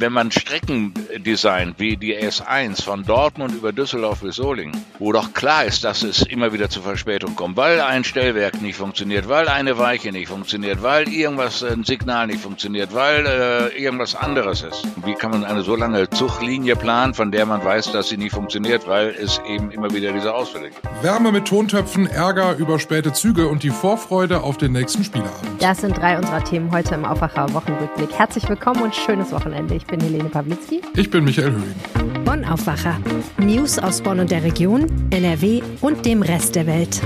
wenn man Strecken designt, wie die S1 von Dortmund über Düsseldorf bis Solingen, wo doch klar ist, dass es immer wieder zu Verspätung kommt, weil ein Stellwerk nicht funktioniert, weil eine Weiche nicht funktioniert, weil irgendwas, ein Signal nicht funktioniert, weil äh, irgendwas anderes ist. Wie kann man eine so lange Zuglinie planen, von der man weiß, dass sie nicht funktioniert, weil es eben immer wieder diese Ausfälle gibt? Wärme mit Tontöpfen, Ärger über späte Züge und die Vorfreude auf den nächsten Spieleabend. Das sind drei unserer Themen heute im Aufwacher Wochenrückblick. Herzlich willkommen und schönes Wochenende. Ich bin Helene Pawlitzki. Ich bin Michael Höhing. Bonn Aufwacher. News aus Bonn und der Region, NRW und dem Rest der Welt.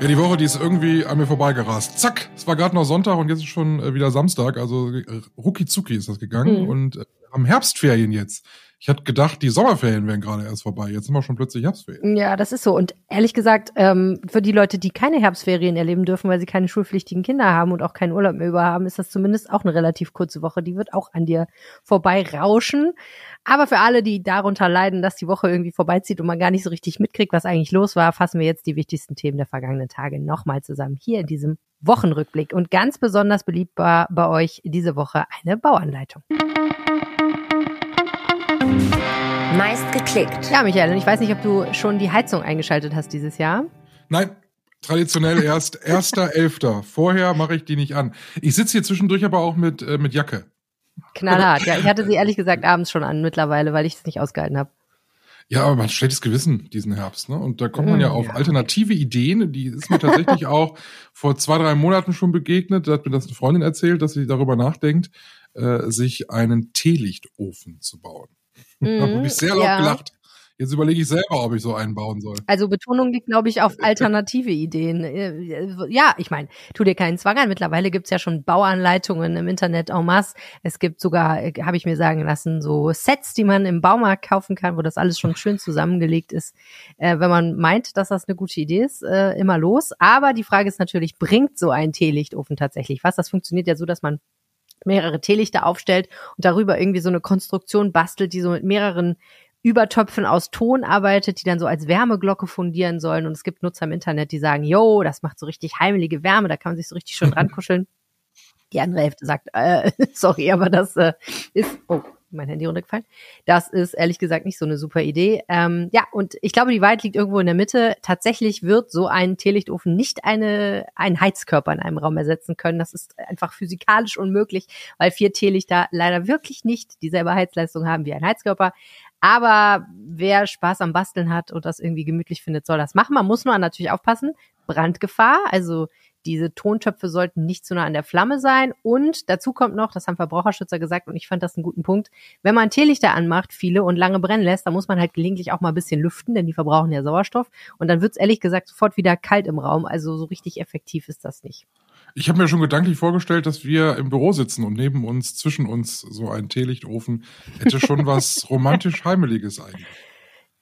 Ja, die Woche, die ist irgendwie an mir vorbeigerast. Zack, es war gerade noch Sonntag und jetzt ist schon äh, wieder Samstag. Also äh, rucki zucki ist das gegangen. Mhm. Und äh, haben Herbstferien jetzt. Ich hatte gedacht, die Sommerferien wären gerade erst vorbei. Jetzt sind wir schon plötzlich Herbstferien. Ja, das ist so. Und ehrlich gesagt, ähm, für die Leute, die keine Herbstferien erleben dürfen, weil sie keine schulpflichtigen Kinder haben und auch keinen Urlaub mehr über haben, ist das zumindest auch eine relativ kurze Woche. Die wird auch an dir vorbei rauschen. Aber für alle, die darunter leiden, dass die Woche irgendwie vorbeizieht und man gar nicht so richtig mitkriegt, was eigentlich los war, fassen wir jetzt die wichtigsten Themen der vergangenen Tage nochmal zusammen hier in diesem Wochenrückblick. Und ganz besonders beliebt war bei euch diese Woche eine Bauanleitung. Meist geklickt. Ja, Michael, und ich weiß nicht, ob du schon die Heizung eingeschaltet hast dieses Jahr. Nein, traditionell erst erster Elfter. Vorher mache ich die nicht an. Ich sitze hier zwischendurch aber auch mit, äh, mit Jacke. Knallhart, ja. Ich hatte sie ehrlich gesagt abends schon an mittlerweile, weil ich es nicht ausgehalten habe. Ja, aber man hat schlechtes Gewissen diesen Herbst, ne? Und da kommt man ja mm, auf alternative Ideen. Die ist mir tatsächlich auch vor zwei, drei Monaten schon begegnet. Da hat mir das eine Freundin erzählt, dass sie darüber nachdenkt, äh, sich einen Teelichtofen zu bauen. Mhm, da habe ich sehr laut ja. gelacht. Jetzt überlege ich selber, ob ich so einen bauen soll. Also Betonung liegt, glaube ich, auf alternative Ideen. Äh, ja, ich meine, tu dir keinen Zwang an. Mittlerweile gibt's ja schon Bauanleitungen im Internet en masse. Es gibt sogar, äh, habe ich mir sagen lassen, so Sets, die man im Baumarkt kaufen kann, wo das alles schon schön zusammengelegt ist. Äh, wenn man meint, dass das eine gute Idee ist, äh, immer los. Aber die Frage ist natürlich, bringt so ein Teelichtofen tatsächlich was? Das funktioniert ja so, dass man mehrere Teelichter aufstellt und darüber irgendwie so eine Konstruktion bastelt, die so mit mehreren Übertöpfen aus Ton arbeitet, die dann so als Wärmeglocke fundieren sollen. Und es gibt Nutzer im Internet, die sagen, yo, das macht so richtig heimelige Wärme, da kann man sich so richtig schön dran kuscheln. Die andere Hälfte sagt, äh, sorry, aber das äh, ist, oh, mein Handy runtergefallen. Das ist ehrlich gesagt nicht so eine super Idee. Ähm, ja, und ich glaube, die Wahrheit liegt irgendwo in der Mitte. Tatsächlich wird so ein Teelichtofen nicht eine, einen Heizkörper in einem Raum ersetzen können. Das ist einfach physikalisch unmöglich, weil vier Teelichter leider wirklich nicht dieselbe Heizleistung haben wie ein Heizkörper. Aber wer Spaß am Basteln hat und das irgendwie gemütlich findet, soll das machen. Man muss nur natürlich aufpassen. Brandgefahr, also diese Tontöpfe sollten nicht zu nah an der Flamme sein. Und dazu kommt noch, das haben Verbraucherschützer gesagt und ich fand das einen guten Punkt, wenn man Teelichter anmacht, viele und lange brennen lässt, dann muss man halt gelegentlich auch mal ein bisschen lüften, denn die verbrauchen ja Sauerstoff. Und dann wird es ehrlich gesagt sofort wieder kalt im Raum. Also so richtig effektiv ist das nicht. Ich habe mir schon gedanklich vorgestellt, dass wir im Büro sitzen und neben uns, zwischen uns so ein Teelichtofen hätte schon was romantisch Heimeliges eigentlich.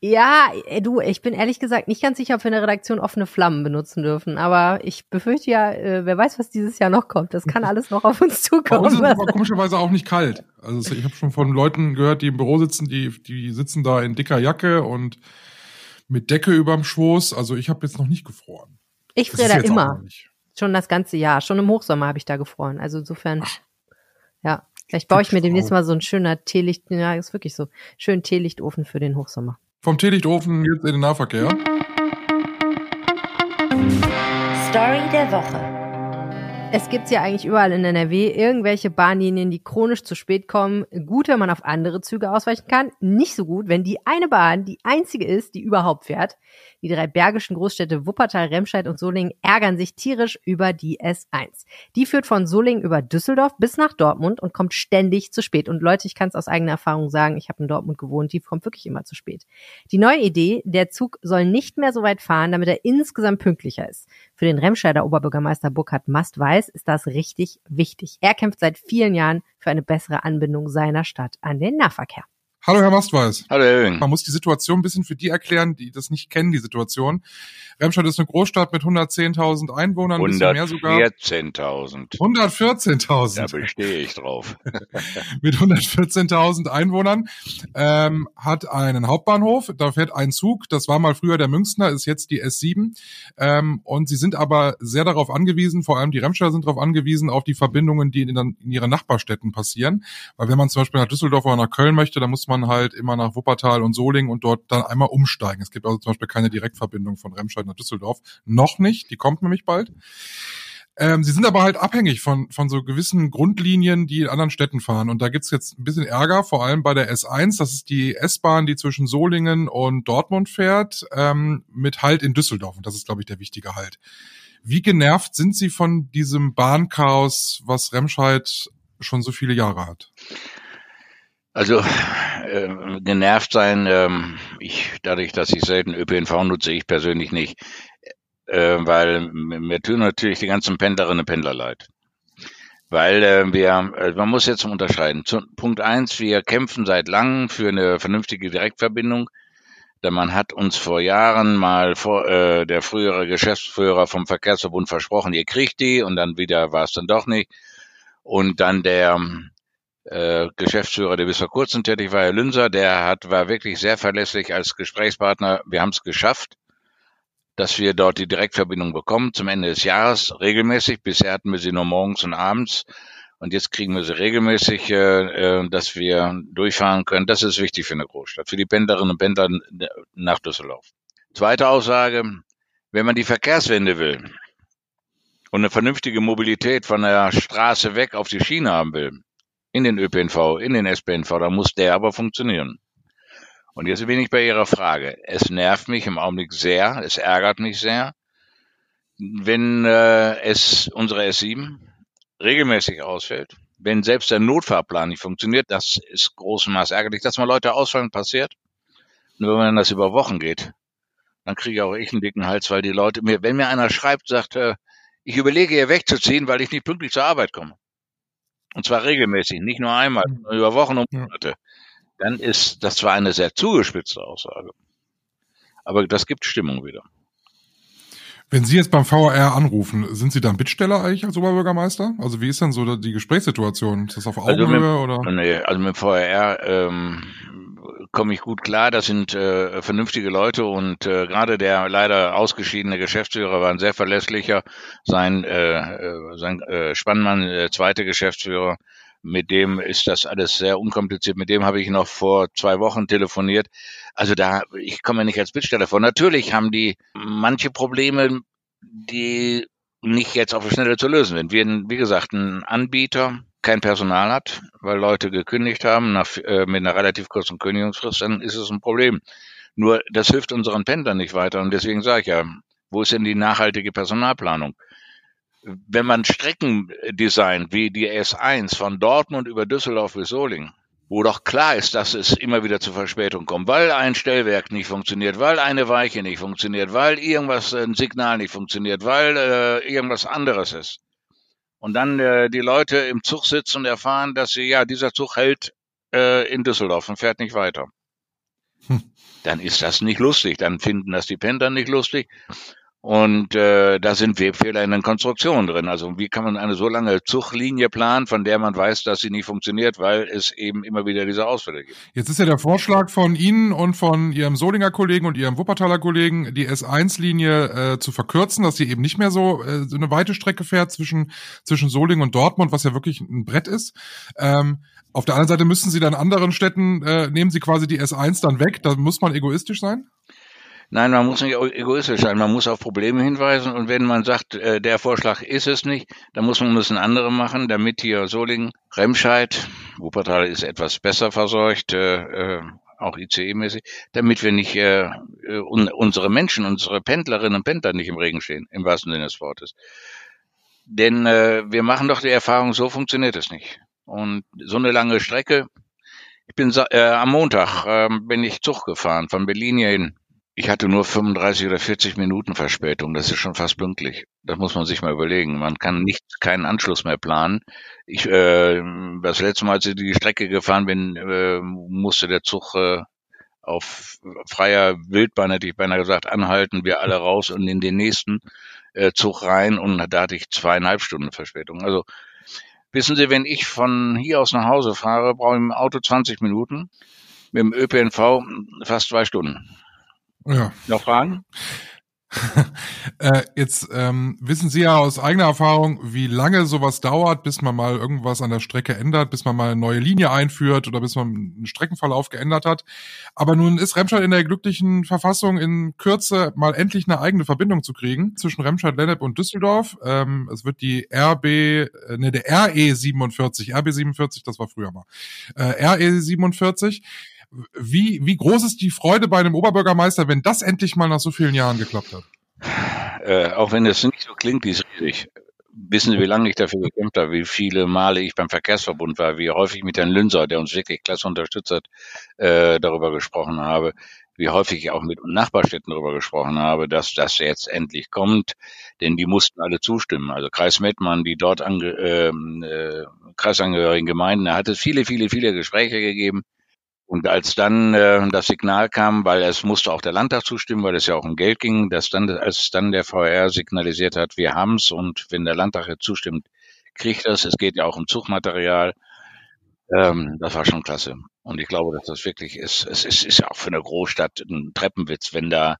Ja, äh, du, ich bin ehrlich gesagt nicht ganz sicher, ob wir in der Redaktion offene Flammen benutzen dürfen. Aber ich befürchte ja, äh, wer weiß, was dieses Jahr noch kommt. Das kann alles noch auf uns zukommen. Bei uns ist es aber komischerweise auch nicht kalt. Also ich habe schon von Leuten gehört, die im Büro sitzen, die, die sitzen da in dicker Jacke und mit Decke überm Schoß. Also ich habe jetzt noch nicht gefroren. Ich friere da immer. Schon das ganze Jahr. Schon im Hochsommer habe ich da gefroren. Also insofern, Ach. ja. Vielleicht baue ich mir demnächst mal so ein schöner Teelicht, ja, ist wirklich so, schön Teelichtofen für den Hochsommer. Vom Teelichtofen jetzt in den Nahverkehr. Story der Woche. Es gibt ja eigentlich überall in NRW irgendwelche Bahnlinien, die chronisch zu spät kommen. Gut, wenn man auf andere Züge ausweichen kann. Nicht so gut, wenn die eine Bahn die einzige ist, die überhaupt fährt. Die drei bergischen Großstädte Wuppertal, Remscheid und Solingen ärgern sich tierisch über die S1. Die führt von Solingen über Düsseldorf bis nach Dortmund und kommt ständig zu spät. Und Leute, ich kann es aus eigener Erfahrung sagen, ich habe in Dortmund gewohnt, die kommt wirklich immer zu spät. Die neue Idee, der Zug soll nicht mehr so weit fahren, damit er insgesamt pünktlicher ist. Für den Remscheider Oberbürgermeister Burkhard Mast weiß, ist das richtig wichtig. Er kämpft seit vielen Jahren für eine bessere Anbindung seiner Stadt an den Nahverkehr. Hallo, Herr Mastweis. Hallo, Herr Höhing. Man muss die Situation ein bisschen für die erklären, die das nicht kennen, die Situation. Remscheid ist eine Großstadt mit 110.000 Einwohnern, 114.000. 114.000. Da bestehe ich drauf. mit 114.000 Einwohnern, ähm, hat einen Hauptbahnhof, da fährt ein Zug, das war mal früher der Münchner, ist jetzt die S7. Ähm, und sie sind aber sehr darauf angewiesen, vor allem die Remscheider sind darauf angewiesen, auf die Verbindungen, die in, in ihren Nachbarstädten passieren. Weil wenn man zum Beispiel nach Düsseldorf oder nach Köln möchte, dann muss man halt immer nach Wuppertal und Solingen und dort dann einmal umsteigen. Es gibt also zum Beispiel keine Direktverbindung von Remscheid nach Düsseldorf. Noch nicht, die kommt nämlich bald. Ähm, sie sind aber halt abhängig von, von so gewissen Grundlinien, die in anderen Städten fahren. Und da gibt's jetzt ein bisschen Ärger, vor allem bei der S1. Das ist die S-Bahn, die zwischen Solingen und Dortmund fährt, ähm, mit Halt in Düsseldorf. Und das ist, glaube ich, der wichtige Halt. Wie genervt sind Sie von diesem Bahnchaos, was Remscheid schon so viele Jahre hat? Also äh, genervt sein, ähm, ich dadurch, dass ich selten ÖPNV nutze, ich persönlich nicht, äh, weil mir tun natürlich die ganzen Pendlerinnen und Pendler leid. Weil äh, wir, äh, man muss jetzt unterscheiden. Zu, Punkt eins, wir kämpfen seit langem für eine vernünftige Direktverbindung. Denn man hat uns vor Jahren mal vor, äh, der frühere Geschäftsführer vom Verkehrsverbund versprochen, ihr kriegt die und dann wieder war es dann doch nicht. Und dann der äh, Geschäftsführer, der bis vor kurzem tätig war, Herr Lünser, der hat, war wirklich sehr verlässlich als Gesprächspartner. Wir haben es geschafft, dass wir dort die Direktverbindung bekommen zum Ende des Jahres regelmäßig. Bisher hatten wir sie nur morgens und abends. Und jetzt kriegen wir sie regelmäßig, äh, äh dass wir durchfahren können. Das ist wichtig für eine Großstadt, für die Pendlerinnen und Pendler nach Düsseldorf. Zweite Aussage, wenn man die Verkehrswende will und eine vernünftige Mobilität von der Straße weg auf die Schiene haben will, in den ÖPNV, in den SPNV, da muss der aber funktionieren. Und jetzt bin ich bei Ihrer Frage. Es nervt mich im Augenblick sehr, es ärgert mich sehr, wenn äh, es unsere S7 regelmäßig ausfällt, wenn selbst der Notfahrplan nicht funktioniert, das ist großem Maß ärgerlich, dass mal Leute ausfallen, passiert. Nur wenn das über Wochen geht, dann kriege auch ich einen dicken Hals, weil die Leute mir, wenn mir einer schreibt, sagt, äh, ich überlege hier wegzuziehen, weil ich nicht pünktlich zur Arbeit komme. Und zwar regelmäßig, nicht nur einmal, sondern mhm. über Wochen und Monate. Dann ist das zwar eine sehr zugespitzte Aussage, aber das gibt Stimmung wieder. Wenn Sie jetzt beim VR anrufen, sind Sie dann Bittsteller eigentlich als Oberbürgermeister? Also wie ist denn so die Gesprächssituation? Ist das auf Augenhöhe also mit, oder? Nee, also mit VR ähm, komme ich gut klar. Das sind äh, vernünftige Leute und äh, gerade der leider ausgeschiedene Geschäftsführer war ein sehr verlässlicher. Sein, äh, äh sein äh, Spannmann, der zweite Geschäftsführer, mit dem ist das alles sehr unkompliziert. Mit dem habe ich noch vor zwei Wochen telefoniert. Also da, ich komme nicht als Bittsteller vor. Natürlich haben die manche Probleme, die nicht jetzt auf die Schnelle zu lösen sind. Wir, wie gesagt, ein Anbieter, kein Personal hat, weil Leute gekündigt haben nach, äh, mit einer relativ kurzen Kündigungsfrist, dann ist es ein Problem. Nur das hilft unseren Pendlern nicht weiter und deswegen sage ich ja, wo ist denn die nachhaltige Personalplanung? Wenn man Strecken designt, wie die S1 von Dortmund über Düsseldorf bis Solingen, wo doch klar ist, dass es immer wieder zu Verspätung kommt, weil ein Stellwerk nicht funktioniert, weil eine Weiche nicht funktioniert, weil irgendwas, ein Signal nicht funktioniert, weil äh, irgendwas anderes ist und dann äh, die Leute im Zug sitzen und erfahren, dass sie, ja, dieser Zug hält äh, in Düsseldorf und fährt nicht weiter. Hm. Dann ist das nicht lustig, dann finden das die Pendler nicht lustig. Und äh, da sind Webfehler in den Konstruktionen drin. Also wie kann man eine so lange Zuglinie planen, von der man weiß, dass sie nicht funktioniert, weil es eben immer wieder diese Ausfälle gibt. Jetzt ist ja der Vorschlag von Ihnen und von Ihrem Solinger Kollegen und Ihrem Wuppertaler Kollegen, die S1-Linie äh, zu verkürzen, dass sie eben nicht mehr so, äh, so eine weite Strecke fährt zwischen, zwischen Solingen und Dortmund, was ja wirklich ein Brett ist. Ähm, auf der anderen Seite müssen Sie dann anderen Städten, äh, nehmen Sie quasi die S1 dann weg. Da muss man egoistisch sein? Nein, man muss nicht egoistisch sein. Man muss auf Probleme hinweisen. Und wenn man sagt, äh, der Vorschlag ist es nicht, dann muss man müssen andere machen, damit hier Solingen, Remscheid, Wuppertal ist etwas besser versorgt, äh, äh auch ICE-mäßig, damit wir nicht äh, äh, un unsere Menschen, unsere Pendlerinnen und Pendler nicht im Regen stehen, im wahrsten Sinne des Wortes. Denn äh, wir machen doch die Erfahrung, so funktioniert es nicht. Und so eine lange Strecke, ich bin äh, am Montag äh, bin ich Zug gefahren von Berlin hierhin Ich hatte nur 35 oder 40 Minuten Verspätung. Das ist schon fast pünktlich. Das muss man sich mal überlegen. Man kann nicht keinen Anschluss mehr planen. Ich äh, das letzte Mal, als ich die Strecke gefahren bin, äh, musste der Zug äh, auf freier Wildbahn, hätte ich beinahe gesagt, anhalten, wir alle raus und in den nächsten äh, Zug rein und da hatte ich zweieinhalb Stunden Verspätung. Also wissen Sie, wenn ich von hier aus nach Hause fahre, brauche ich im Auto 20 Minuten, mit dem ÖPNV fast zwei Stunden. Ja. Noch Fragen? äh, jetzt ähm, wissen Sie ja aus eigener Erfahrung, wie lange sowas dauert, bis man mal irgendwas an der Strecke ändert, bis man mal eine neue Linie einführt oder bis man einen Streckenverlauf geändert hat. Aber nun ist Remscheid in der glücklichen Verfassung, in Kürze mal endlich eine eigene Verbindung zu kriegen zwischen Remscheid, Lennep und Düsseldorf. Ähm, es wird die RB, äh, ne, der RE 47, RB 47, das war früher mal, äh, RE 47 wie, wie groß ist die Freude bei einem Oberbürgermeister, wenn das endlich mal nach so vielen Jahren geklappt hat? Äh, auch wenn es nicht so klingt, die ist riesig. Wissen Sie, wie lange ich dafür gekämpft habe, wie viele Male ich beim Verkehrsverbund war, wie häufig mit Herrn Lünser, der uns wirklich klasse unterstützt hat, äh, darüber gesprochen habe, wie häufig ich auch mit Nachbarstädten darüber gesprochen habe, dass das jetzt endlich kommt, denn die mussten alle zustimmen. Also Kreis Mettmann, die dort ange, äh, äh, kreisangehörigen Gemeinden, da hat es viele, viele, viele Gespräche gegeben und als dann äh, das Signal kam, weil es musste auch der Landtag zustimmen, weil es ja auch um Geld ging, dass dann, als dann der VR signalisiert hat, wir haben's und wenn der Landtag jetzt zustimmt, kriegt das. Es geht ja auch um Zugmaterial. Ähm, das war schon klasse. Und ich glaube, dass das wirklich ist. Es ist, ist ja auch für eine Großstadt ein Treppenwitz, wenn da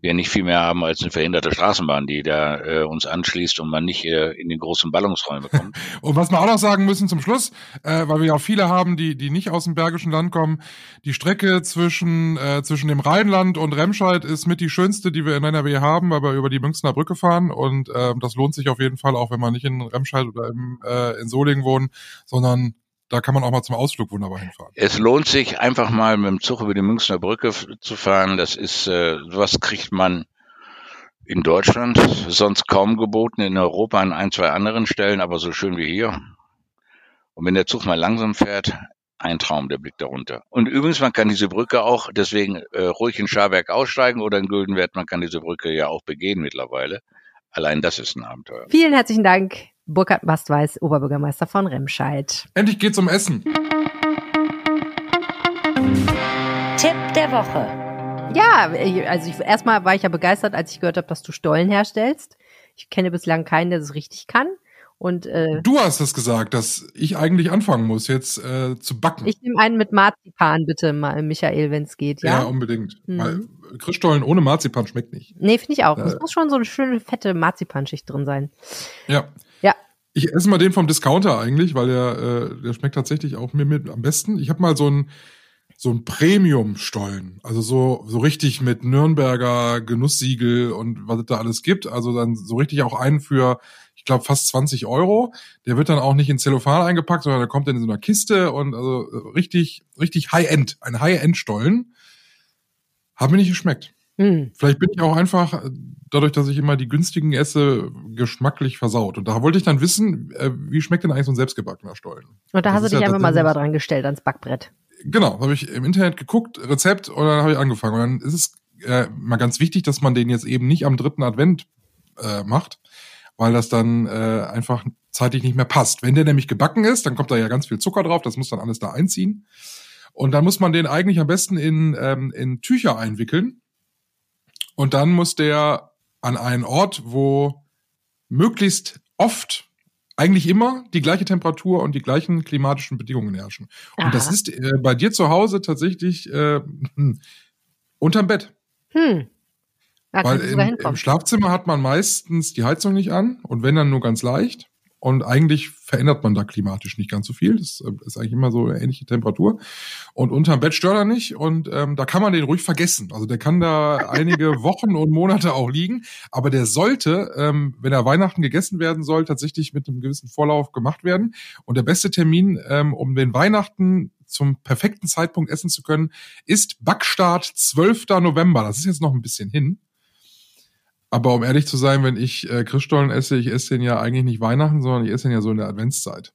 wir nicht viel mehr haben als eine verhinderte Straßenbahn, die da äh, uns anschließt und man nicht äh, in den großen Ballungsräume kommt. und was wir auch noch sagen müssen zum Schluss, äh, weil wir ja auch viele haben, die die nicht aus dem Bergischen Land kommen, die Strecke zwischen äh, zwischen dem Rheinland und Remscheid ist mit die schönste, die wir in NRW haben, weil wir über die Münchner Brücke fahren und äh, das lohnt sich auf jeden Fall auch, wenn man nicht in Remscheid oder im, äh, in Solingen wohnt, sondern da kann man auch mal zum Ausflug wunderbar hinfahren. Es lohnt sich einfach mal mit dem Zug über die Münchner Brücke zu fahren. Das ist, äh, was kriegt man in Deutschland sonst kaum geboten, in Europa an ein, zwei anderen Stellen, aber so schön wie hier. Und wenn der Zug mal langsam fährt, ein Traum, der Blick darunter. Und übrigens, man kann diese Brücke auch deswegen äh, ruhig in Scharberg aussteigen oder in Güldenwert, man kann diese Brücke ja auch begehen mittlerweile. Allein das ist ein Abenteuer. Vielen herzlichen Dank, Burkhard Bastweis, Oberbürgermeister von Remscheid. Endlich geht's um Essen. Tipp der Woche. Ja, also ich, erstmal war ich ja begeistert, als ich gehört habe, dass du Stollen herstellst. Ich kenne bislang keinen, der das richtig kann. Und äh, du hast es gesagt, dass ich eigentlich anfangen muss, jetzt äh, zu backen. Ich nehme einen mit Marzipan, bitte, Michael, wenn es geht, ja? Ja, unbedingt. Mhm. Weil Christstollen ohne Marzipan schmeckt nicht. Nee, finde ich auch. Es äh, muss schon so eine schöne fette Marzipanschicht drin sein. Ja. Ich esse mal den vom Discounter eigentlich, weil der, äh, der schmeckt tatsächlich auch mir mit am besten. Ich habe mal so ein so Premium-Stollen, also so so richtig mit Nürnberger Genusssiegel und was es da alles gibt. Also dann so richtig auch einen für, ich glaube fast 20 Euro. Der wird dann auch nicht in Zellophan eingepackt, sondern der kommt dann in so einer Kiste und also richtig richtig High-End, ein High-End-Stollen. Hat mir nicht geschmeckt. Hm. Vielleicht bin ich auch einfach, dadurch, dass ich immer die günstigen esse, geschmacklich versaut. Und da wollte ich dann wissen, äh, wie schmeckt denn eigentlich so ein selbstgebackener Stollen? Und da das hast du dich ja einfach mal selber dran gestellt ans Backbrett. Genau, habe ich im Internet geguckt, Rezept, und dann habe ich angefangen. Und dann ist es äh, mal ganz wichtig, dass man den jetzt eben nicht am dritten Advent äh, macht, weil das dann äh, einfach zeitlich nicht mehr passt. Wenn der nämlich gebacken ist, dann kommt da ja ganz viel Zucker drauf, das muss dann alles da einziehen. Und dann muss man den eigentlich am besten in, ähm, in Tücher einwickeln und dann muss der an einen Ort, wo möglichst oft eigentlich immer die gleiche Temperatur und die gleichen klimatischen Bedingungen herrschen. Aha. Und das ist äh, bei dir zu Hause tatsächlich äh, hm, unterm Bett. Hm. Da Weil im, im Schlafzimmer hat man meistens die Heizung nicht an und wenn dann nur ganz leicht. Und eigentlich verändert man da klimatisch nicht ganz so viel. Das äh, ist eigentlich immer so eine ähnliche Temperatur. Und unterm Bett stört er nicht. Und ähm, da kann man den ruhig vergessen. Also der kann da einige Wochen und Monate auch liegen. Aber der sollte, ähm, wenn er Weihnachten gegessen werden soll, tatsächlich mit einem gewissen Vorlauf gemacht werden. Und der beste Termin, ähm, um den Weihnachten zum perfekten Zeitpunkt essen zu können, ist Backstart 12. November. Das ist jetzt noch ein bisschen hin. Aber um ehrlich zu sein, wenn ich äh, Christstollen esse, ich esse den ja eigentlich nicht Weihnachten, sondern ich esse den ja so in der Adventszeit.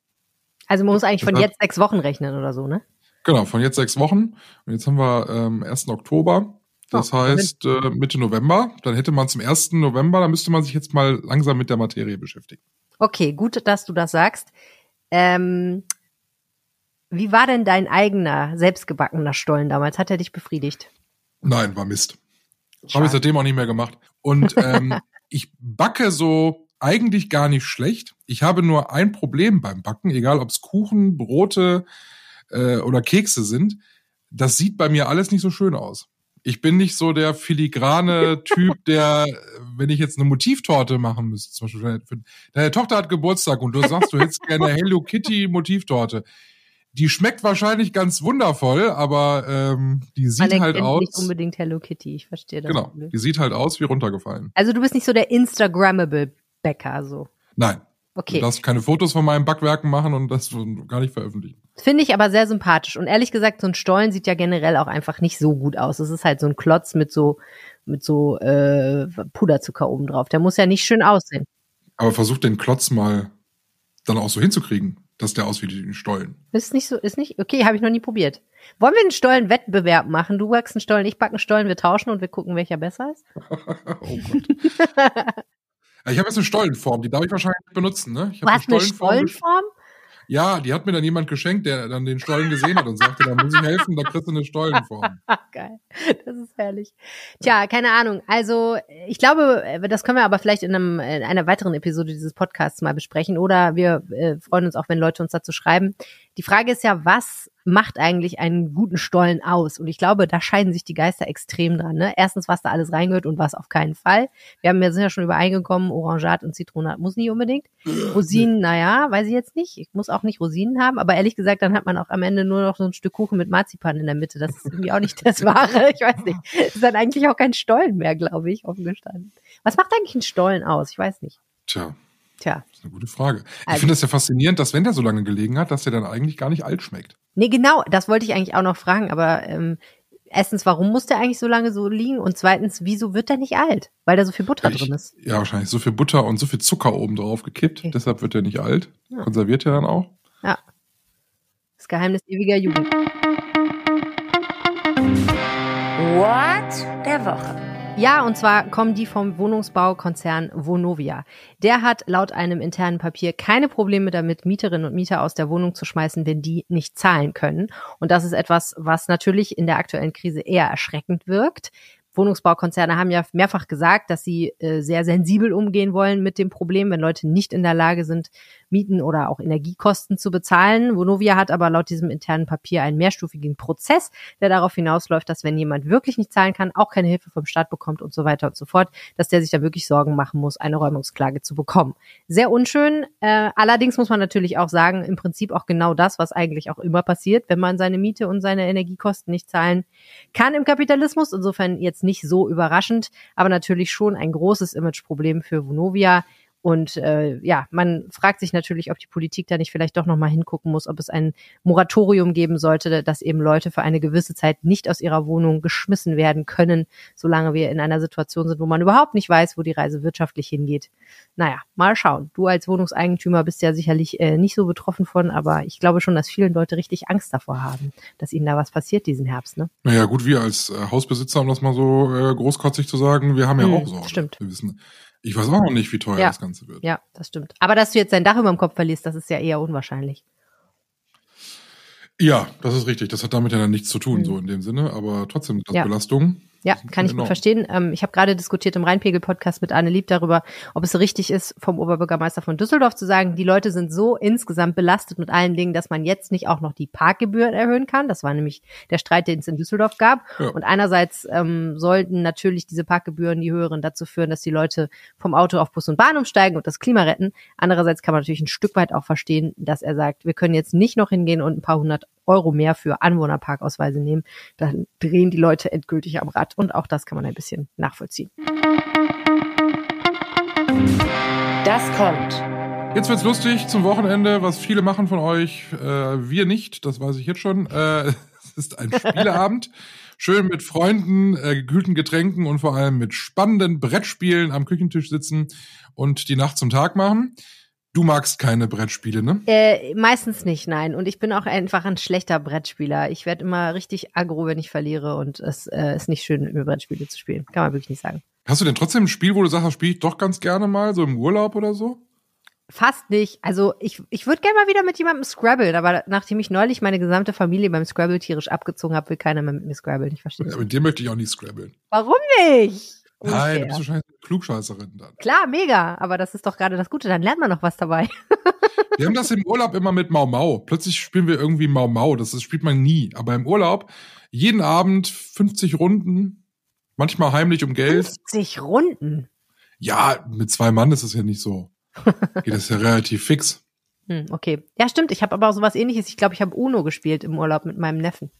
Also man muss eigentlich von jetzt sechs Wochen rechnen oder so, ne? Genau, von jetzt sechs Wochen. Und jetzt haben wir ähm, 1. Oktober. Das oh, heißt äh, Mitte November. Dann hätte man zum 1. November, da müsste man sich jetzt mal langsam mit der Materie beschäftigen. Okay, gut, dass du das sagst. Ähm, wie war denn dein eigener, selbstgebackener Stollen damals? Hat er dich befriedigt? Nein, war Mist. Habe ich seitdem auch nicht mehr gemacht. Und ähm, ich backe so eigentlich gar nicht schlecht. Ich habe nur ein Problem beim Backen, egal ob es Kuchen, Brote äh, oder Kekse sind. Das sieht bei mir alles nicht so schön aus. Ich bin nicht so der filigrane Typ, der, wenn ich jetzt eine Motivtorte machen müsste, zum Beispiel, deine Tochter hat Geburtstag und du sagst, du hättest gerne Hello Kitty Motivtorte. Die schmeckt wahrscheinlich ganz wundervoll, aber ähm, die sieht Man halt aus. Nicht unbedingt Hello Kitty, ich verstehe das. Genau, die sieht halt aus wie runtergefallen. Also du bist nicht so der Instagrammable Bäcker, so. Nein. Okay. Du darfst keine Fotos von meinen Backwerken machen und das gar nicht veröffentlichen. Finde ich aber sehr sympathisch. Und ehrlich gesagt, so ein Stollen sieht ja generell auch einfach nicht so gut aus. Es ist halt so ein Klotz mit so, mit so äh, Puderzucker oben drauf. Der muss ja nicht schön aussehen. Aber versuch den Klotz mal dann auch so hinzukriegen dass der aussieht wie ein Stollen. Ist nicht so, ist nicht, okay, habe ich noch nie probiert. Wollen wir einen Stollen-Wettbewerb machen? Du backst einen Stollen, ich backe einen Stollen, wir tauschen und wir gucken, welcher besser ist? oh Gott. ich habe jetzt eine Stollenform, die darf ich wahrscheinlich benutzen, ne? Ich du hast eine Stollenform? Eine Stollenform? Ja, die hat mir dann jemand geschenkt, der dann den Stollen gesehen hat und sagte, da muss ich helfen, da kriegst du eine Stollenform. Geil, das ist herrlich. Tja, keine Ahnung. Also ich glaube, das können wir aber vielleicht in, einem, in einer weiteren Episode dieses Podcasts mal besprechen oder wir äh, freuen uns auch, wenn Leute uns dazu schreiben. Die Frage ist ja, was macht eigentlich einen guten Stollen aus? Und ich glaube, da scheiden sich die Geister extrem dran. Ne? Erstens, was da alles reingehört und was auf keinen Fall. Wir haben ja sind ja schon übereingekommen, Orangat und Zitronat muss nicht unbedingt. Rosinen, naja, weiß ich jetzt nicht. Ich muss auch nicht Rosinen haben, aber ehrlich gesagt, dann hat man auch am Ende nur noch so ein Stück Kuchen mit Marzipan in der Mitte. Das ist irgendwie auch nicht das Wahre. Ich weiß nicht. Das ist dann eigentlich auch kein Stollen mehr, glaube ich, offen gestanden. Was macht eigentlich ein Stollen aus? Ich weiß nicht. Tja. Tja. Das ist eine gute Frage. Also, ich finde es ja faszinierend, dass wenn der so lange gelegen hat, dass der dann eigentlich gar nicht alt schmeckt. Nee, genau, das wollte ich eigentlich auch noch fragen, aber ähm, erstens, warum muss der eigentlich so lange so liegen? Und zweitens, wieso wird der nicht alt? Weil da so viel Butter ich, drin ist. Ja, wahrscheinlich so viel Butter und so viel Zucker oben drauf gekippt. Okay. Deshalb wird der nicht alt. Ja. Konserviert er dann auch. Ja. Das Geheimnis ewiger Jugend. What der Woche. Ja, und zwar kommen die vom Wohnungsbaukonzern Vonovia. Der hat laut einem internen Papier keine Probleme damit, Mieterinnen und Mieter aus der Wohnung zu schmeißen, wenn die nicht zahlen können. Und das ist etwas, was natürlich in der aktuellen Krise eher erschreckend wirkt. Wohnungsbaukonzerne haben ja mehrfach gesagt, dass sie äh, sehr sensibel umgehen wollen mit dem Problem, wenn Leute nicht in der Lage sind, Mieten oder auch Energiekosten zu bezahlen. Vonovia hat aber laut diesem internen Papier einen mehrstufigen Prozess, der darauf hinausläuft, dass wenn jemand wirklich nicht zahlen kann, auch keine Hilfe vom Staat bekommt und so weiter und so fort, dass der sich da wirklich Sorgen machen muss, eine Räumungsklage zu bekommen. Sehr unschön. Äh, allerdings muss man natürlich auch sagen, im Prinzip auch genau das, was eigentlich auch immer passiert, wenn man seine Miete und seine Energiekosten nicht zahlen kann im Kapitalismus. Insofern jetzt nicht so überraschend, aber natürlich schon ein großes Imageproblem für Vonovia und äh, ja, man fragt sich natürlich, ob die Politik da nicht vielleicht doch nochmal hingucken muss, ob es ein Moratorium geben sollte, dass eben Leute für eine gewisse Zeit nicht aus ihrer Wohnung geschmissen werden können, solange wir in einer Situation sind, wo man überhaupt nicht weiß, wo die Reise wirtschaftlich hingeht. Naja, mal schauen. Du als Wohnungseigentümer bist ja sicherlich äh, nicht so betroffen von, aber ich glaube schon, dass viele Leute richtig Angst davor haben, dass ihnen da was passiert diesen Herbst. Ne? Naja, gut, wir als äh, Hausbesitzer, um das mal so äh, großkotzig zu sagen, wir haben ja hm, auch Sorgen. Stimmt. Wir wissen, ich weiß auch noch nicht, wie teuer ja. das Ganze wird. Ja, das stimmt. Aber dass du jetzt dein Dach über dem Kopf verlierst, das ist ja eher unwahrscheinlich. Ja, das ist richtig. Das hat damit ja dann nichts zu tun, mhm. so in dem Sinne. Aber trotzdem, das ja. Belastung. Ja, kann ich gut verstehen. Ähm, ich habe gerade diskutiert im Rheinpegel-Podcast mit Arne Lieb darüber, ob es richtig ist, vom Oberbürgermeister von Düsseldorf zu sagen, die Leute sind so insgesamt belastet mit allen Dingen, dass man jetzt nicht auch noch die Parkgebühren erhöhen kann. Das war nämlich der Streit, den es in Düsseldorf gab. Ja. Und einerseits ähm, sollten natürlich diese Parkgebühren, die höheren, dazu führen, dass die Leute vom Auto auf Bus und Bahn umsteigen und das Klima retten. Andererseits kann man natürlich ein Stück weit auch verstehen, dass er sagt, wir können jetzt nicht noch hingehen und ein paar hundert Euro mehr für Anwohnerparkausweise nehmen, dann drehen die Leute endgültig am Rad. Und auch das kann man ein bisschen nachvollziehen. Das kommt. Jetzt wird's lustig zum Wochenende, was viele machen von euch. Äh, wir nicht, das weiß ich jetzt schon. Äh, es ist ein Spieleabend. Schön mit Freunden, äh, gekühlten Getränken und vor allem mit spannenden Brettspielen am Küchentisch sitzen und die Nacht zum Tag machen. Du magst keine Brettspiele, ne? Äh, meistens nicht, nein. Und ich bin auch einfach ein schlechter Brettspieler. Ich werde immer richtig aggro, wenn ich verliere und es äh, ist nicht schön, über Brettspiele zu spielen. Kann man wirklich nicht sagen. Hast du denn trotzdem ein Spiel, wo du sagst, das spiele ich doch ganz gerne mal, so im Urlaub oder so? Fast nicht. Also ich, ich würde gerne mal wieder mit jemandem scrabbeln, aber nachdem ich neulich meine gesamte Familie beim Scrabble tierisch abgezogen habe, will keiner mehr mit mir scrabbeln. Ich verstehe. Ja, mit dir möchte ich auch nicht scrabbeln. Warum nicht? Nein, du bist wahrscheinlich eine Klugscheißerin dann. Klar, mega. Aber das ist doch gerade das Gute. Dann lernt man noch was dabei. wir haben das im Urlaub immer mit Mau Mau. Plötzlich spielen wir irgendwie Mau Mau. Das, das spielt man nie. Aber im Urlaub jeden Abend 50 Runden, manchmal heimlich um Geld. 50 Runden? Ja, mit zwei Mann ist es ja nicht so. Geht das ja relativ fix. Hm, okay. Ja, stimmt. Ich habe aber auch sowas ähnliches. Ich glaube, ich habe Uno gespielt im Urlaub mit meinem Neffen.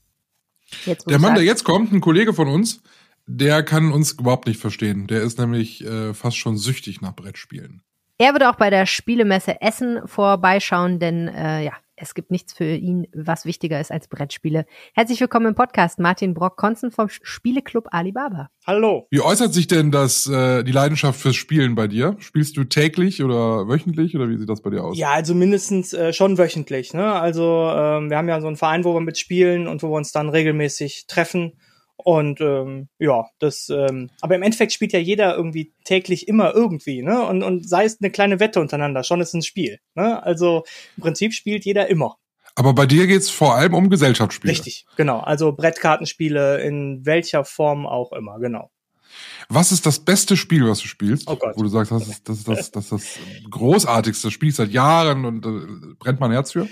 Jetzt, der Mann, sagen. der jetzt kommt, ein Kollege von uns, der kann uns überhaupt nicht verstehen. Der ist nämlich äh, fast schon süchtig nach Brettspielen. Er würde auch bei der Spielemesse Essen vorbeischauen, denn äh, ja, es gibt nichts für ihn, was wichtiger ist als Brettspiele. Herzlich willkommen im Podcast, Martin Brock-Konzen vom Spieleclub Alibaba. Hallo. Wie äußert sich denn das, äh, die Leidenschaft fürs Spielen bei dir? Spielst du täglich oder wöchentlich oder wie sieht das bei dir aus? Ja, also mindestens äh, schon wöchentlich. Ne? Also ähm, wir haben ja so einen Verein, wo wir mitspielen und wo wir uns dann regelmäßig treffen und ähm, ja, das, ähm, aber im Endeffekt spielt ja jeder irgendwie täglich immer irgendwie, ne? Und, und sei es eine kleine Wette untereinander, schon ist ein Spiel. Ne? Also im Prinzip spielt jeder immer. Aber bei dir geht's vor allem um Gesellschaftsspiele. Richtig, genau. Also Brettkartenspiele in welcher Form auch immer, genau. Was ist das beste Spiel, was du spielst? Oh Gott. Wo du sagst, das ist das, das, das, das großartigste Spiel seit Jahren und äh, brennt mein Herz für?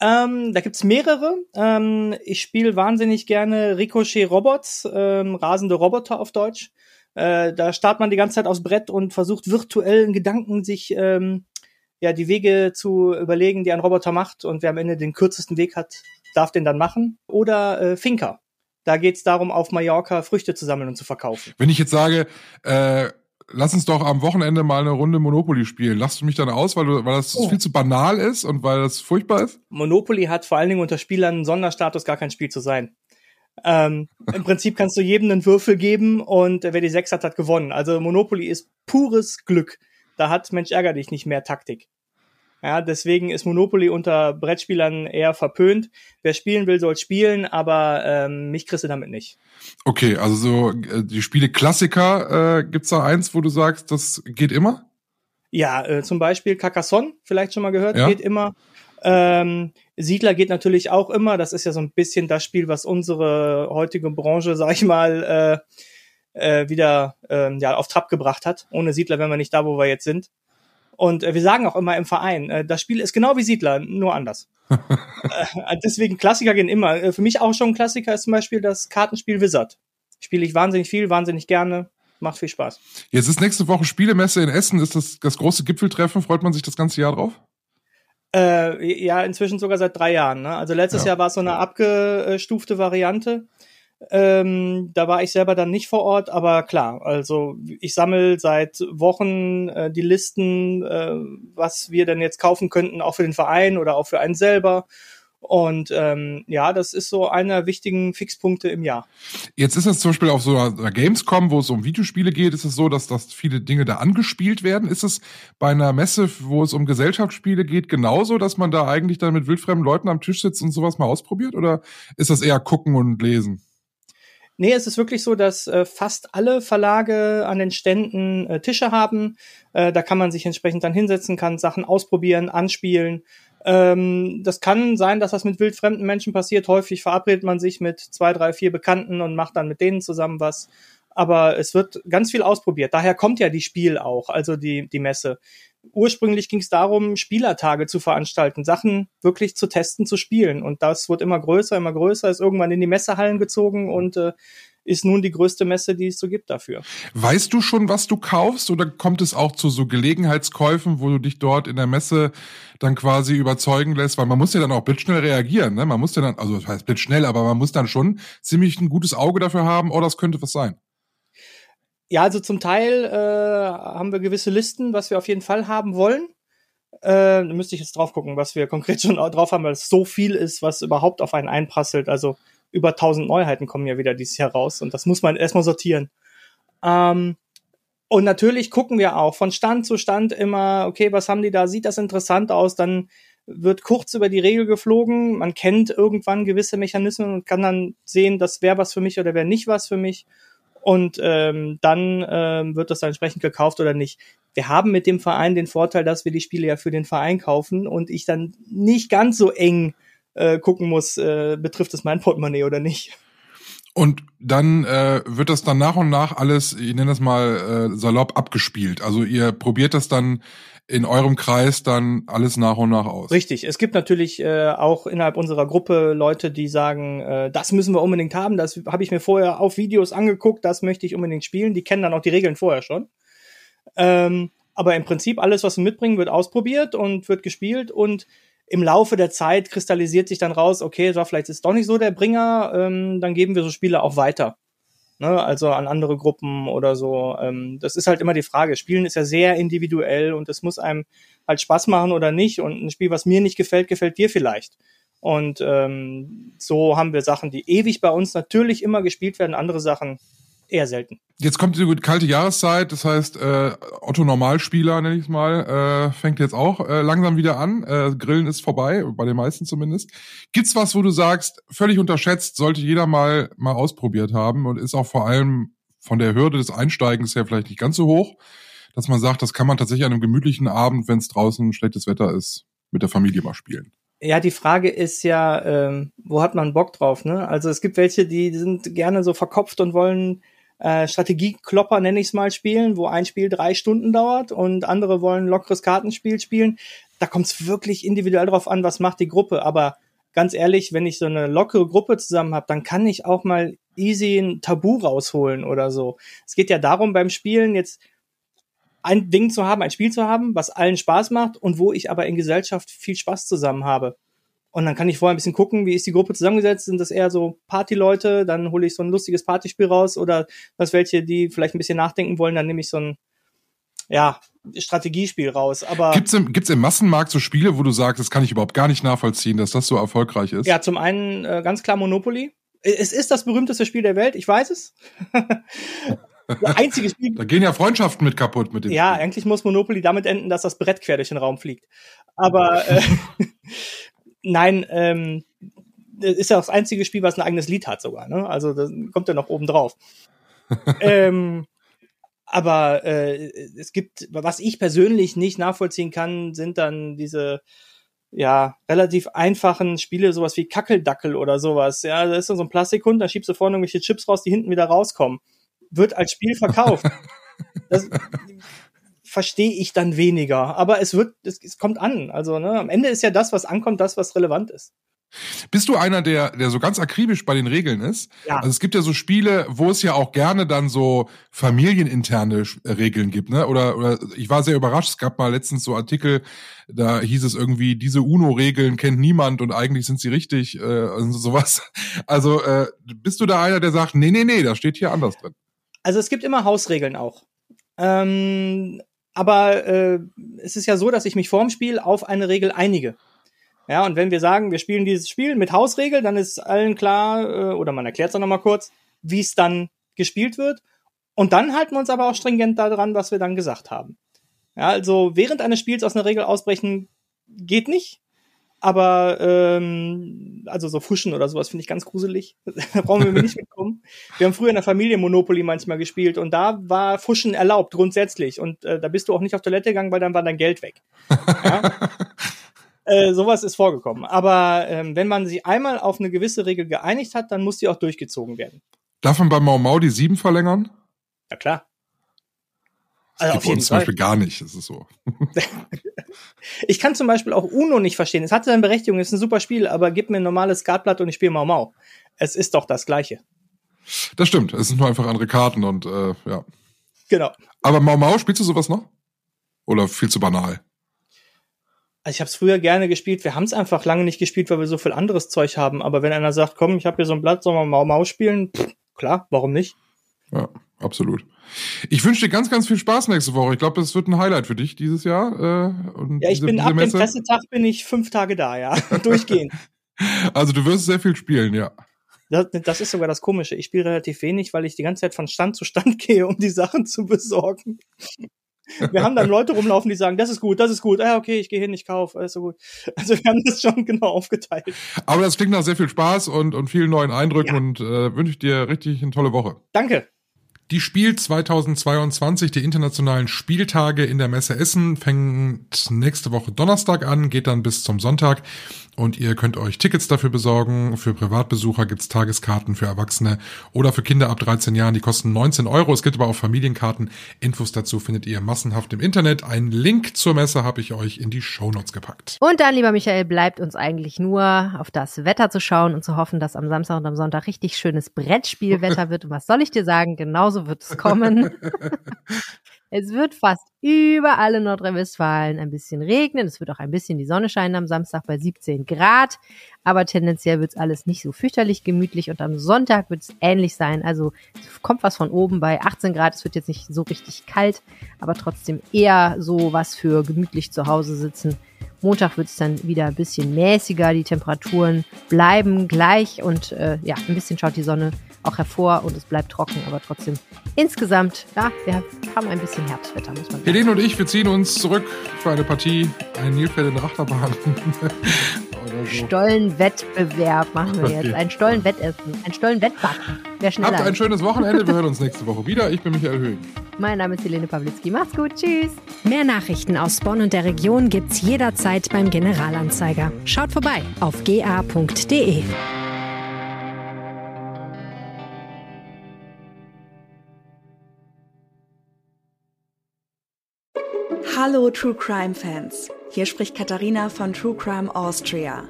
Ähm, da gibt's mehrere. Ähm, ich spiele wahnsinnig gerne Ricochet Robots, ähm, rasende Roboter auf Deutsch. Äh, da startet man die ganze Zeit aufs Brett und versucht virtuellen Gedanken sich ähm, ja die Wege zu überlegen, die ein Roboter macht und wer am Ende den kürzesten Weg hat, darf den dann machen. Oder äh, Finker. Da geht's darum, auf Mallorca Früchte zu sammeln und zu verkaufen. Wenn ich jetzt sage, äh, lass uns doch am Wochenende mal eine Runde Monopoly spielen. Lass du mich dann aus, weil, du, weil das oh. viel zu banal ist und weil das furchtbar ist? Monopoly hat vor allen Dingen unter Spielern einen Sonderstatus, gar kein Spiel zu sein. Ähm, Im Prinzip kannst du jedem einen Würfel geben und wer die sechs hat, hat gewonnen. Also Monopoly ist pures Glück. Da hat Mensch ärger dich nicht mehr Taktik. Ja, deswegen ist Monopoly unter Brettspielern eher verpönt. Wer spielen will, soll spielen, aber ähm, mich kriegst du damit nicht. Okay, also so äh, die Spiele Klassiker, äh, gibt's da eins, wo du sagst, das geht immer? Ja, äh, zum Beispiel Carcassonne, vielleicht schon mal gehört, ja. geht immer. Ähm, Siedler geht natürlich auch immer. Das ist ja so ein bisschen das Spiel, was unsere heutige Branche, sag ich mal, äh, äh, wieder äh, ja, auf Trab gebracht hat. Ohne Siedler wären wir nicht da, wo wir jetzt sind. Und äh, wir sagen auch immer im Verein, äh, das Spiel ist genau wie Siedler, nur anders. äh, deswegen Klassiker gehen immer. Äh, für mich auch schon ein Klassiker ist zum Beispiel das Kartenspiel Wizard. Spiele ich wahnsinnig viel, wahnsinnig gerne. Macht viel Spaß. Jetzt ist nächste Woche Spielemesse in Essen. Ist das das große Gipfeltreffen? Freut man sich das ganze Jahr drauf? Äh, ja, inzwischen sogar seit drei Jahren. Ne? Also letztes ja. Jahr war es so eine abgestufte Variante. Ähm, da war ich selber dann nicht vor Ort, aber klar, also ich sammle seit Wochen äh, die Listen, äh, was wir denn jetzt kaufen könnten, auch für den Verein oder auch für einen selber. Und ähm, ja, das ist so einer wichtigen Fixpunkte im Jahr. Jetzt ist es zum Beispiel auf so einer Gamescom, wo es um Videospiele geht, ist es so, dass, dass viele Dinge da angespielt werden. Ist es bei einer Messe, wo es um Gesellschaftsspiele geht, genauso, dass man da eigentlich dann mit wildfremden Leuten am Tisch sitzt und sowas mal ausprobiert? Oder ist das eher gucken und lesen? Nee, es ist wirklich so, dass äh, fast alle Verlage an den Ständen äh, Tische haben. Äh, da kann man sich entsprechend dann hinsetzen, kann Sachen ausprobieren, anspielen. Ähm, das kann sein, dass das mit wildfremden Menschen passiert. Häufig verabredet man sich mit zwei, drei, vier Bekannten und macht dann mit denen zusammen was. Aber es wird ganz viel ausprobiert. Daher kommt ja die Spiel auch, also die, die Messe ursprünglich ging es darum, Spielertage zu veranstalten, Sachen wirklich zu testen, zu spielen. Und das wird immer größer, immer größer, ist irgendwann in die Messehallen gezogen und äh, ist nun die größte Messe, die es so gibt dafür. Weißt du schon, was du kaufst oder kommt es auch zu so Gelegenheitskäufen, wo du dich dort in der Messe dann quasi überzeugen lässt? Weil man muss ja dann auch blitzschnell reagieren, ne? Man muss ja dann, also das heißt blitzschnell, aber man muss dann schon ziemlich ein gutes Auge dafür haben, oh, das könnte was sein. Ja, also zum Teil äh, haben wir gewisse Listen, was wir auf jeden Fall haben wollen. Äh, da müsste ich jetzt drauf gucken, was wir konkret schon drauf haben, weil es so viel ist, was überhaupt auf einen einprasselt. Also über 1000 Neuheiten kommen ja wieder dieses Jahr raus und das muss man erstmal sortieren. Ähm, Und natürlich gucken wir auch von Stand zu Stand immer, okay, was haben die da? Sieht das interessant aus? Dann wird kurz über die Regel geflogen. Man kennt irgendwann gewisse Mechanismen und kann dann sehen, das wäre was für mich oder wäre nicht was für mich. Und ähm, dann ähm, wird das dann entsprechend gekauft oder nicht. Wir haben mit dem Verein den Vorteil, dass wir die Spiele ja für den Verein kaufen und ich dann nicht ganz so eng äh, gucken muss, äh, betrifft es mein Portemonnaie oder nicht. Und dann äh, wird das dann nach und nach alles, ich nenne das mal äh, salopp, abgespielt. Also ihr probiert das dann in eurem Kreis dann alles nach und nach aus. Richtig. Es gibt natürlich äh, auch innerhalb unserer Gruppe Leute, die sagen, äh, das müssen wir unbedingt haben. Das habe ich mir vorher auf Videos angeguckt. Das möchte ich unbedingt spielen. Die kennen dann auch die Regeln vorher schon. Ähm, aber im Prinzip alles, was wir mitbringen, wird ausprobiert und wird gespielt und im Laufe der Zeit kristallisiert sich dann raus, okay, so, vielleicht ist es doch nicht so der Bringer, ähm, dann geben wir so Spiele auch weiter. Ne, also an andere Gruppen oder so. Ähm, das ist halt immer die Frage. Spielen ist ja sehr individuell und es muss einem halt Spaß machen oder nicht. Und ein Spiel, was mir nicht gefällt, gefällt dir vielleicht. Und ähm, so haben wir Sachen, die ewig bei uns natürlich immer gespielt werden, andere Sachen eher selten. Jetzt kommt die kalte Jahreszeit, das heißt, äh, Otto Normalspieler, nenne ich es mal, äh, fängt jetzt auch äh, langsam wieder an. Äh, Grillen ist vorbei, bei den meisten zumindest. Gibt's was, wo du sagst, völlig unterschätzt, sollte jeder mal mal ausprobiert haben und ist auch vor allem von der Hürde des Einsteigens her vielleicht nicht ganz so hoch, dass man sagt, das kann man tatsächlich an einem gemütlichen Abend, wenn es draußen schlechtes Wetter ist, mit der Familie mal spielen. Ja, die Frage ist ja, ähm, wo hat man Bock drauf? Ne? Also es gibt welche, die sind gerne so verkopft und wollen äh, Strategieklopper, nenne ich es mal, spielen, wo ein Spiel drei Stunden dauert und andere wollen lockeres Kartenspiel spielen. Da kommt es wirklich individuell drauf an, was macht die Gruppe. Aber ganz ehrlich, wenn ich so eine lockere Gruppe zusammen habe, dann kann ich auch mal easy ein Tabu rausholen oder so. Es geht ja darum, beim Spielen jetzt ein Ding zu haben, ein Spiel zu haben, was allen Spaß macht und wo ich aber in Gesellschaft viel Spaß zusammen habe. Und dann kann ich vorher ein bisschen gucken, wie ist die Gruppe zusammengesetzt? Sind das eher so Partyleute? Dann hole ich so ein lustiges Partyspiel raus. Oder was welche, die vielleicht ein bisschen nachdenken wollen, dann nehme ich so ein, ja, Strategiespiel raus. Aber gibt's im, gibt's im Massenmarkt so Spiele, wo du sagst, das kann ich überhaupt gar nicht nachvollziehen, dass das so erfolgreich ist? Ja, zum einen äh, ganz klar Monopoly. Es ist das berühmteste Spiel der Welt, ich weiß es. das einzige Spiel. Da gehen ja Freundschaften mit kaputt mit dem. Ja, Spiel. eigentlich muss Monopoly damit enden, dass das Brett quer durch den Raum fliegt. Aber äh, Nein, ähm, ist ja auch das einzige Spiel, was ein eigenes Lied hat sogar. Ne? Also das kommt ja noch oben drauf. ähm, aber äh, es gibt, was ich persönlich nicht nachvollziehen kann, sind dann diese ja relativ einfachen Spiele, sowas wie Kackeldackel oder sowas. Ja, da ist so ein Plastikhund, da schiebst du vorne irgendwelche Chips raus, die hinten wieder rauskommen. Wird als Spiel verkauft. das, verstehe ich dann weniger. Aber es wird, es, es kommt an. Also ne, am Ende ist ja das, was ankommt, das, was relevant ist. Bist du einer, der, der so ganz akribisch bei den Regeln ist? Ja. Also es gibt ja so Spiele, wo es ja auch gerne dann so familieninterne Regeln gibt, ne? Oder, oder ich war sehr überrascht, es gab mal letztens so Artikel, da hieß es irgendwie, diese UNO-Regeln kennt niemand und eigentlich sind sie richtig, äh, und sowas. Also äh, bist du da einer, der sagt, nee, nee, nee, da steht hier anders drin? Also es gibt immer Hausregeln auch. Ähm, aber äh, es ist ja so, dass ich mich vorm Spiel auf eine Regel einige. Ja, und wenn wir sagen, wir spielen dieses Spiel mit Hausregel, dann ist allen klar, äh, oder man erklärt es dann nochmal kurz, wie es dann gespielt wird. Und dann halten wir uns aber auch stringent daran, was wir dann gesagt haben. Ja, also während eines Spiels aus einer Regel ausbrechen geht nicht. Aber ähm, also so Fuschen oder sowas finde ich ganz gruselig. da brauchen wir nicht mitkommen. Wir haben früher in der Familie Monopoly manchmal gespielt und da war Fuschen erlaubt grundsätzlich. Und äh, da bist du auch nicht auf Toilette gegangen, weil dann war dein Geld weg. Ja? äh, sowas ist vorgekommen. Aber ähm, wenn man sich einmal auf eine gewisse Regel geeinigt hat, dann muss die auch durchgezogen werden. Darf man bei Mau Mau die sieben verlängern? Ja klar. Das also auf jeden zum Beispiel gar nicht, das ist so. ich kann zum Beispiel auch Uno nicht verstehen. Es hat seine Berechtigung, es ist ein super Spiel, aber gib mir ein normales Skatblatt und ich spiele Mau Mau. Es ist doch das Gleiche. Das stimmt, es sind nur einfach andere Karten und äh, ja. Genau. Aber Mau Mau, spielst du sowas noch? Oder viel zu banal? Also ich habe es früher gerne gespielt. Wir haben es einfach lange nicht gespielt, weil wir so viel anderes Zeug haben. Aber wenn einer sagt, komm, ich habe hier so ein Blatt, sollen wir Mau Mau spielen? Pff, klar, warum nicht? Ja, absolut. Ich wünsche dir ganz, ganz viel Spaß nächste Woche. Ich glaube, das wird ein Highlight für dich dieses Jahr. Äh, und ja, ich diese, bin diese ab Messe. dem Pressetag bin ich fünf Tage da, ja. Durchgehend. Also du wirst sehr viel spielen, ja. Das, das ist sogar das Komische. Ich spiele relativ wenig, weil ich die ganze Zeit von Stand zu Stand gehe, um die Sachen zu besorgen. Wir haben dann Leute rumlaufen, die sagen, das ist gut, das ist gut, ah, okay, ich gehe hin, ich kaufe, alles so gut. Also wir haben das schon genau aufgeteilt. Aber das klingt nach sehr viel Spaß und, und vielen neuen Eindrücken ja. und äh, wünsche ich dir richtig eine tolle Woche. Danke. Die Spiel 2022, die internationalen Spieltage in der Messe Essen, fängt nächste Woche Donnerstag an, geht dann bis zum Sonntag und ihr könnt euch Tickets dafür besorgen. Für Privatbesucher gibt's Tageskarten für Erwachsene oder für Kinder ab 13 Jahren, die kosten 19 Euro. Es gibt aber auch Familienkarten. Infos dazu findet ihr massenhaft im Internet. Einen Link zur Messe habe ich euch in die Shownotes gepackt. Und dann, lieber Michael, bleibt uns eigentlich nur auf das Wetter zu schauen und zu hoffen, dass am Samstag und am Sonntag richtig schönes Brettspielwetter wird. Und was soll ich dir sagen? Genauso wird es kommen. Es wird fast überall in Nordrhein-Westfalen ein bisschen regnen. Es wird auch ein bisschen die Sonne scheinen am Samstag bei 17 Grad. Aber tendenziell wird es alles nicht so fürchterlich gemütlich. Und am Sonntag wird es ähnlich sein. Also kommt was von oben bei 18 Grad. Es wird jetzt nicht so richtig kalt, aber trotzdem eher so was für gemütlich zu Hause sitzen. Montag wird es dann wieder ein bisschen mäßiger. Die Temperaturen bleiben gleich und äh, ja, ein bisschen schaut die Sonne auch hervor und es bleibt trocken, aber trotzdem insgesamt, ja, wir haben ein bisschen Herbstwetter, muss man sagen. Helene und ich, wir ziehen uns zurück für eine Partie, ein Nilpferd in der Achterbahn. Stollenwettbewerb machen wir jetzt. Ein Stollenwettessen, ein Stollenwettbacken. Wer schneller Habt ein schönes Wochenende. Wir hören uns nächste Woche wieder. Ich bin Michael Höhing. Mein Name ist Helene Pawlitzki. Macht's gut. Tschüss. Mehr Nachrichten aus Bonn und der Region gibt's jederzeit beim Generalanzeiger. Schaut vorbei auf ga.de. Hallo True Crime Fans. Hier spricht Katharina von True Crime Austria.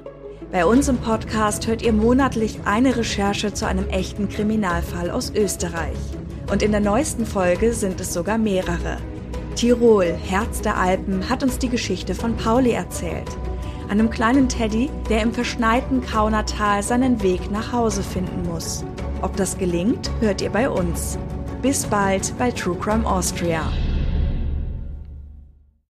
Bei uns im Podcast hört ihr monatlich eine Recherche zu einem echten Kriminalfall aus Österreich. Und in der neuesten Folge sind es sogar mehrere. Tirol, Herz der Alpen, hat uns die Geschichte von Pauli erzählt. Einem kleinen Teddy, der im verschneiten Kaunertal seinen Weg nach Hause finden muss. Ob das gelingt, hört ihr bei uns. Bis bald bei True Crime Austria.